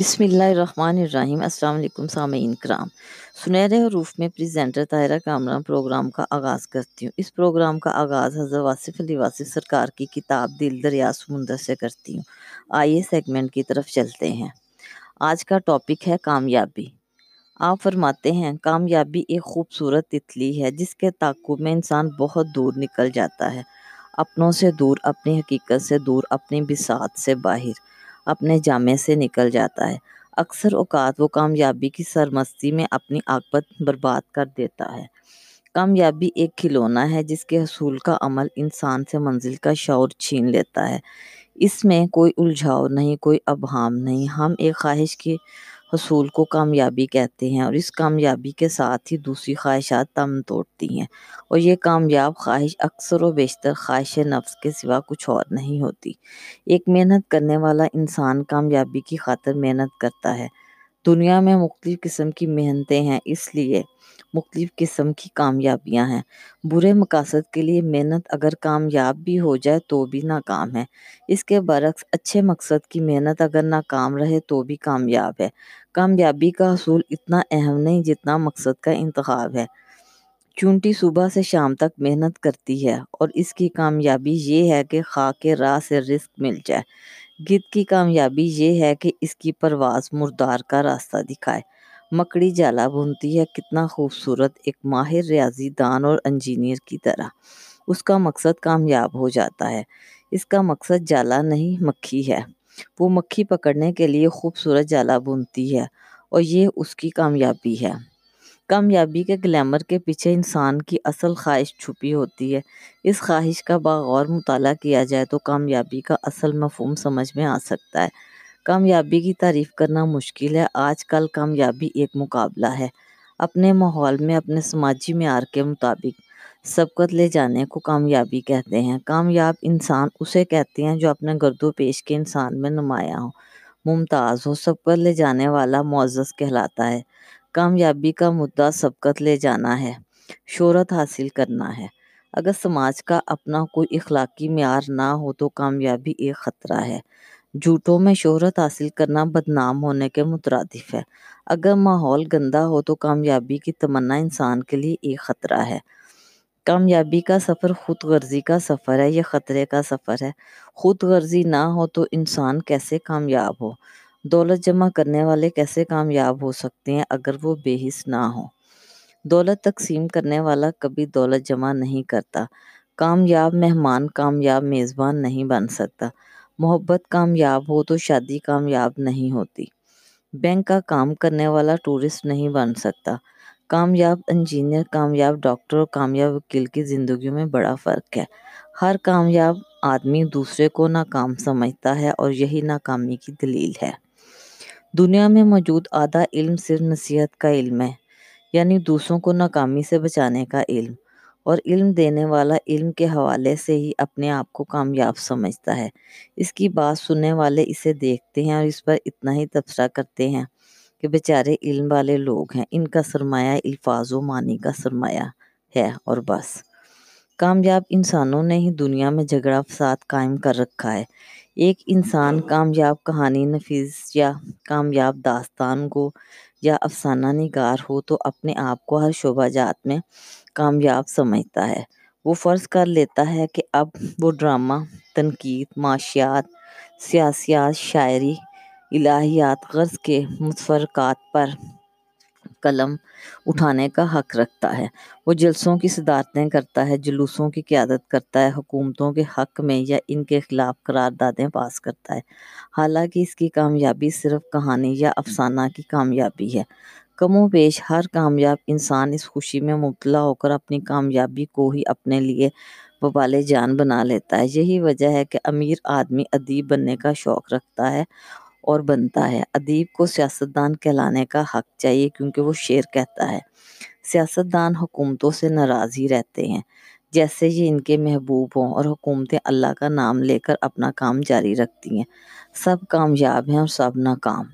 بسم اللہ الرحمن الرحیم، السلام علیکم سامعین کرام۔ سنہرے حروف میں پریزنٹر طاہرہ کامران پروگرام کا آغاز کرتی ہوں۔ اس پروگرام کا آغاز حضرت واصف علی واصف سرکار کی کتاب دل دریا سمندر سے کرتی ہوں۔ آئیے سیگمنٹ کی طرف چلتے ہیں۔ آج کا ٹاپک ہے کامیابی۔ آپ فرماتے ہیں، کامیابی ایک خوبصورت تتلی ہے، جس کے تعقب میں انسان بہت دور نکل جاتا ہے۔ اپنوں سے دور، اپنی حقیقت سے دور، اپنی بساط سے باہر۔ اپنے جامع سے نکل جاتا ہے۔ اکثر اوقات وہ کامیابی کی سرمستی میں اپنی آکبت برباد کر دیتا ہے۔ کامیابی ایک کھلونا ہے جس کے حصول کا عمل انسان سے منزل کا شعور چھین لیتا ہے۔ اس میں کوئی الجھاؤ نہیں، کوئی ابہام نہیں۔ ہم ایک خواہش کی حصول کو کامیابی کہتے ہیں اور اس کامیابی کے ساتھ ہی دوسری خواہشات تم توڑتی ہیں اور یہ کامیاب خواہش اکثر و بیشتر خواہش نفس کے سوا کچھ اور نہیں ہوتی۔ ایک محنت کرنے والا انسان کامیابی کی خاطر محنت کرتا ہے۔ دنیا میں مختلف قسم کی محنتیں ہیں، اس لیے مختلف قسم کی کامیابیاں ہیں۔ برے مقاصد کے لیے محنت اگر کامیاب بھی ہو جائے تو بھی ناکام ہے۔ اس کے برعکس، اچھے مقصد کی محنت اگر ناکام رہے تو بھی کامیاب ہے۔ کامیابی کا حصول اتنا اہم نہیں جتنا مقصد کا انتخاب ہے۔ چونٹی صبح سے شام تک محنت کرتی ہے اور اس کی کامیابی یہ ہے کہ خاک راہ سے رزق مل جائے۔ گد کی کامیابی یہ ہے کہ اس کی پرواز مردار کا راستہ دکھائے۔ مکڑی جالا بنتی ہے، کتنا خوبصورت، ایک ماہر ریاضی دان اور انجینئر کی طرح۔ اس کا مقصد کامیاب ہو جاتا ہے۔ اس کا مقصد جالا نہیں، مکھی ہے۔ وہ مکھی پکڑنے کے لیے خوبصورت جالا بنتی ہے اور یہ اس کی کامیابی ہے۔ کامیابی کے گلیمر کے پیچھے انسان کی اصل خواہش چھپی ہوتی ہے۔ اس خواہش کا باغور مطالعہ کیا جائے تو کامیابی کا اصل مفہوم سمجھ میں آ سکتا ہے۔ کامیابی کی تعریف کرنا مشکل ہے۔ آج کل کامیابی ایک مقابلہ ہے۔ اپنے ماحول میں، اپنے سماجی معیار کے مطابق سبقت لے جانے کو کامیابی کہتے ہیں۔ کامیاب انسان اسے کہتے ہیں جو اپنے گرد و پیش کے انسان میں نمایاں ہو، ممتاز ہو، سبقت لے جانے والا معزز کہلاتا ہے۔ کامیابی کا مدعا سبقت لے جانا ہے، شہرت حاصل کرنا ہے۔ اگر سماج کا اپنا کوئی اخلاقی معیار نہ ہو تو کامیابی ایک خطرہ ہے۔ جھوٹوں میں شہرت حاصل کرنا بدنام ہونے کے مترادف ہے۔ اگر ماحول گندا ہو تو کامیابی کی تمنا انسان کے لیے ایک خطرہ ہے۔ کامیابی کا سفر خود غرضی کا سفر ہے یہ خطرے کا سفر ہے۔ خود غرضی نہ ہو تو انسان کیسے کامیاب ہو؟ دولت جمع کرنے والے کیسے کامیاب ہو سکتے ہیں اگر وہ بے حص نہ ہو دولت تقسیم کرنے والا کبھی دولت جمع نہیں کرتا۔ کامیاب مہمان کامیاب میزبان نہیں بن سکتا۔ محبت کامیاب ہو تو شادی کامیاب نہیں ہوتی۔ بینک کا کام کرنے والا ٹورسٹ نہیں بن سکتا۔ کامیاب انجینئر، کامیاب ڈاکٹر اور کامیاب وکیل کی زندگیوں میں بڑا فرق ہے۔ ہر کامیاب آدمی دوسرے کو ناکام سمجھتا ہے اور یہی ناکامی کی دلیل ہے۔ دنیا میں موجود آدھا علم صرف نصیحت کا علم ہے یعنی دوسروں کو ناکامی سے بچانے کا علم، اور علم دینے والا علم کے حوالے سے ہی اپنے آپ کو کامیاب سمجھتا ہے۔ اس کی بات سننے والے اسے دیکھتے ہیں اور اس پر اتنا ہی تبصرہ کرتے ہیں کہ بیچارے علم والے لوگ ہیں۔ ان کا سرمایہ الفاظ و معنی کا سرمایہ ہے اور بس۔ کامیاب انسانوں نے ہی دنیا میں جھگڑا فساد قائم کر رکھا ہے۔ ایک انسان کامیاب کہانی، نفیس یا کامیاب داستان کو یا افسانہ نگار ہو تو اپنے آپ کو ہر شعبہ جات میں کامیاب سمجھتا ہے۔ وہ فرض کر لیتا ہے کہ اب وہ ڈرامہ، تنقید، معاشیات، سیاسیات، شاعری، الہیات، غرض کے متفرقات پر قلم اٹھانے کا حق رکھتا ہے۔ وہ جلسوں کی صدارتیں کرتا ہے، جلوسوں کی قیادت کرتا ہے، حکومتوں کے حق میں یا ان کے خلاف قراردادیں پاس کرتا ہے۔ حالانکہ اس کی کامیابی صرف کہانی یا افسانہ کی کامیابی ہے۔ کم و بیش ہر کامیاب انسان اس خوشی میں مبتلا ہو کر اپنی کامیابی کو ہی اپنے لیے وبال جان بنا لیتا ہے۔ یہی وجہ ہے کہ امیر آدمی ادیب بننے کا شوق رکھتا ہے۔ اور بنتا ہے۔ ادیب کو سیاستدان کہلانے کا حق چاہیے کیونکہ وہ شعر کہتا ہے۔ سیاستدان حکومتوں سے ناراض ہی رہتے ہیں۔ جیسے یہ ان کے محبوب ہوں اور حکومتیں اللہ کا نام لے کر اپنا کام جاری رکھتی ہیں، سب کامیاب ہیں اور سب ناکام۔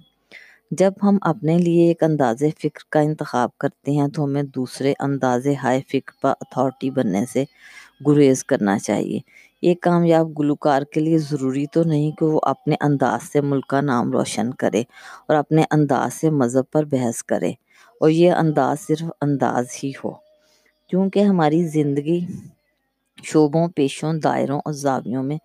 جب ہم اپنے لیے ایک انداز فکر کا انتخاب کرتے ہیں تو ہمیں دوسرے انداز ہائے فکر پر اتھارٹی بننے سے گریز کرنا چاہیے۔ ایک کامیاب گلوکار کے لیے ضروری تو نہیں کہ وہ اپنے انداز سے ملک کا نام روشن کرے اور اپنے انداز سے مذہب پر بحث کرے اور یہ انداز صرف انداز ہی ہو۔ کیونکہ ہماری زندگی شعبوں، پیشوں، دائروں اور زاویوں میں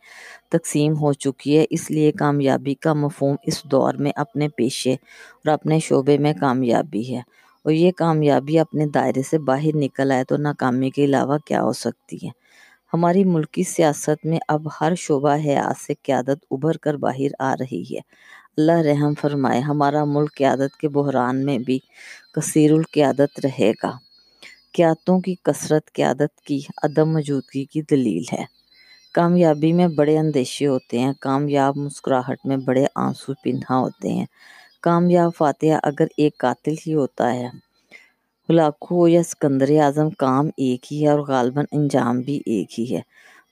تقسیم ہو چکی ہے، اس لیے کامیابی کا مفہوم اس دور میں اپنے پیشے اور اپنے شعبے میں کامیابی ہے۔ اور یہ کامیابی اپنے دائرے سے باہر نکل آئے تو ناکامی کے علاوہ کیا ہو سکتی ہے؟ ہماری ملکی سیاست میں اب ہر شعبہ حیات سے قیادت ابھر کر باہر آ رہی ہے۔ اللہ رحم فرمائے، ہمارا ملک قیادت کے بحران میں بھی کثیر القیادت رہے گا۔ قیادتوں کی کثرت، قیادت کی عدم موجودگی کی دلیل ہے۔ کامیابی میں بڑے اندیشے ہوتے ہیں، کامیاب مسکراہٹ میں بڑے آنسو پنہا ہوتے ہیں۔ کامیاب فاتحہ اگر ایک قاتل ہی ہوتا ہے ہلاکو یا سکندر اعظم کام ایک ہی ہے اور غالباً انجام بھی ایک ہی ہے۔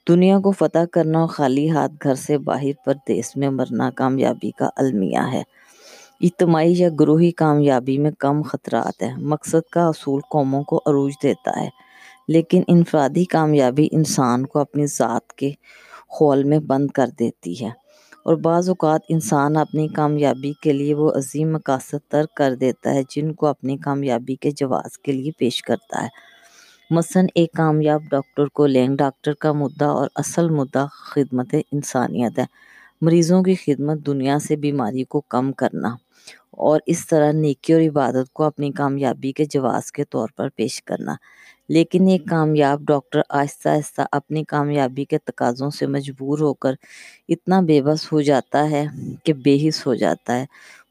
دنیا کو فتح کرنا اور خالی ہاتھ گھر سے باہر پردیس میں مرنا کامیابی کا المیہ ہے۔ اجتماعی یا گروہی کامیابی میں کم خطرات ہیں۔ مقصد کا اصول قوموں کو عروج دیتا ہے۔ لیکن انفرادی کامیابی انسان کو اپنی ذات کے خول میں بند کر دیتی ہے۔ اور بعض اوقات انسان اپنی کامیابی کے لیے وہ عظیم مقاصد ترک کر دیتا ہے، جن کو اپنی کامیابی کے جواز کے لیے پیش کرتا ہے۔ مثلاً، ایک کامیاب ڈاکٹر کو لیں ڈاکٹر کا مدعا اور اصل مدعا خدمت انسانیت ہے۔ مریضوں کی خدمت دنیا سے بیماری کو کم کرنا اور اس طرح نیکی اور عبادت کو اپنی کامیابی کے جواز کے طور پر پیش کرنا۔ لیکن ایک کامیاب ڈاکٹر آہستہ آہستہ اپنی کامیابی کے تقاضوں سے مجبور ہو کر اتنا بے بس ہو جاتا ہے کہ بے حس ہو جاتا ہے۔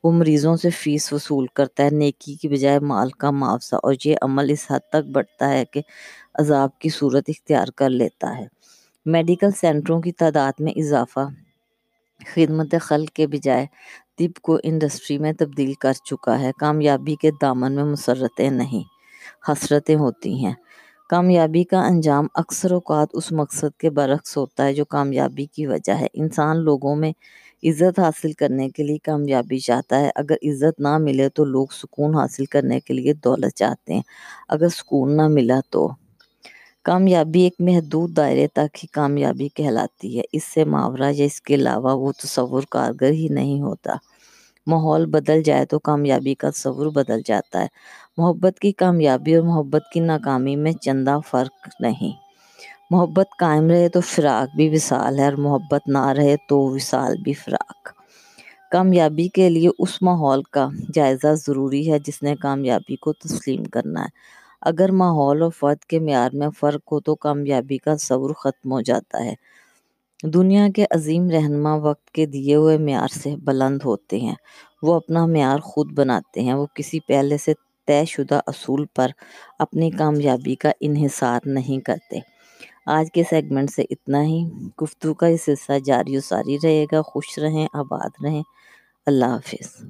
وہ مریضوں سے فیس وصول کرتا ہے نیکی کی بجائے مال کا معاوضہ اور یہ عمل اس حد تک بڑھتا ہے کہ عذاب کی صورت اختیار کر لیتا ہے۔ میڈیکل سینٹروں کی تعداد میں اضافہ خدمت خلق کے بجائے طب کو انڈسٹری میں تبدیل کر چکا ہے۔ کامیابی کے دامن میں مسرتیں نہیں، حسرتیں ہوتی ہیں۔ کامیابی کا انجام اکثر اوقات اس مقصد کے برعکس ہوتا ہے جو کامیابی کی وجہ ہے۔ انسان لوگوں میں عزت حاصل کرنے کے لیے کامیابی چاہتا ہے۔ اگر عزت نہ ملے تو لوگ سکون حاصل کرنے کے لیے دولت چاہتے ہیں۔ اگر سکون نہ ملا تو کامیابی ایک محدود دائرے تک ہی کامیابی کہلاتی ہے۔ اس سے ماورا یا اس کے علاوہ وہ تصور کارگر ہی نہیں ہوتا۔ ماحول بدل جائے تو کامیابی کا تصور بدل جاتا ہے۔ محبت کی کامیابی اور محبت کی ناکامی میں چندہ فرق نہیں۔ محبت قائم رہے تو فراق بھی وصال ہے اور محبت نہ رہے تو وصال بھی فراق۔ کامیابی کے لیے اس ماحول کا جائزہ ضروری ہے جس نے کامیابی کو تسلیم کرنا ہے۔ اگر ماحول اور فرد کے معیار میں فرق ہو تو کامیابی کا تصور ختم ہو جاتا ہے۔ دنیا کے عظیم رہنما وقت کے دیے ہوئے معیار سے بلند ہوتے ہیں۔ وہ اپنا معیار خود بناتے ہیں۔ وہ کسی پہلے سے طے شدہ اصول پر اپنی کامیابی کا انحصار نہیں کرتے۔ آج کے سیگمنٹ سے اتنا ہی۔ گفتگو کا یہ سلسلہ جاری و ساری رہے گا۔ خوش رہیں، آباد رہیں۔ اللہ حافظ۔